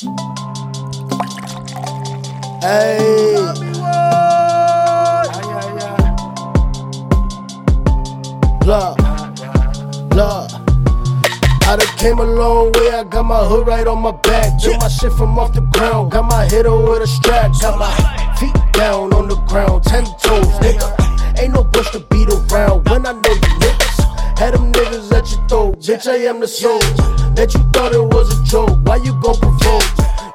Hey. Look, look. I done came a long way, I got my hood right on my back. Took my shit from off the ground, got my head over the strap. Got my feet down on the ground, ten toes, nigga. Ain't no bush to beat around when I bitch, I am the soul. that you thought it was a joke, why you gon' provoke?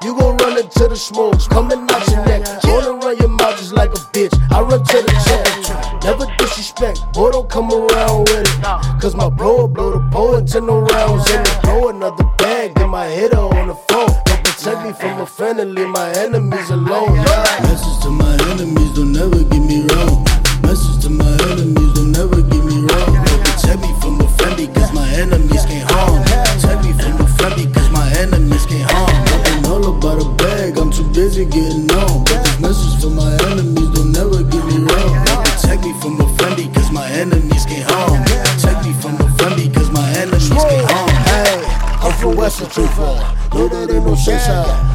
You gon' run into the smokes, coming out your neck. Wanna run your mouth just like a bitch, I run to the check. Never disrespect, boy, don't come around with it. Cause my blower blow the pole into no rounds it. Throw another bag, get my hitter on the phone. Don't protect me from and leave my enemies alone. Message to my enemies, don't never too busy getting on. But this message to my enemies, don't never get me wrong. Protect me from a friend because my enemies can't harm. Protect me from a friend because my enemies can't harm. Hey, I'm from Western Truthful. No, that ain't no shit.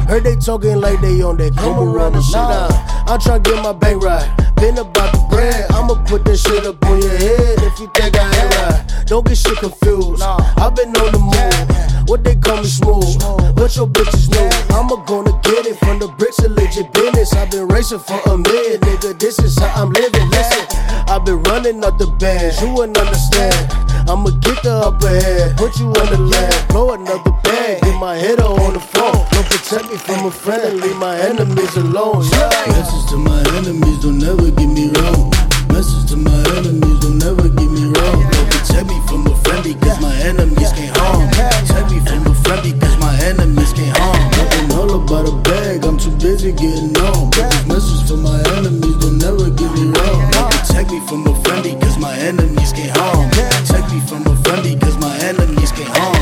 Heard they talking like they on that. Come around and shit out. I'm tryna get my bank right. Been about the bread. I'ma put that shit up on your head if you think I ain't right. Don't get shit confused. I've been on the move. What they call me smooth. But your bitches know. I'ma gonna get it from the bricks of legit business. I've been racing for a minute, nigga. This is how I'm living. Listen, I've been running up the bands. You wouldn't understand. I'ma get the upper hand, put you on the land, blow another bag, get my header on the floor. Don't protect me from a friend leave my enemies alone. Yeah. Message to my enemies, don't never get me wrong. Message to my enemies, busy getting on. But to my enemies, don't never get me wrong. Protect me from a friend because my enemies can't harm. Protect me from a friend because my enemies can't harm.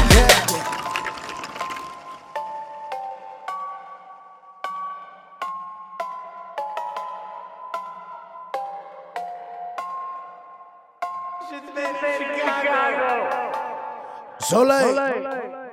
Soleil.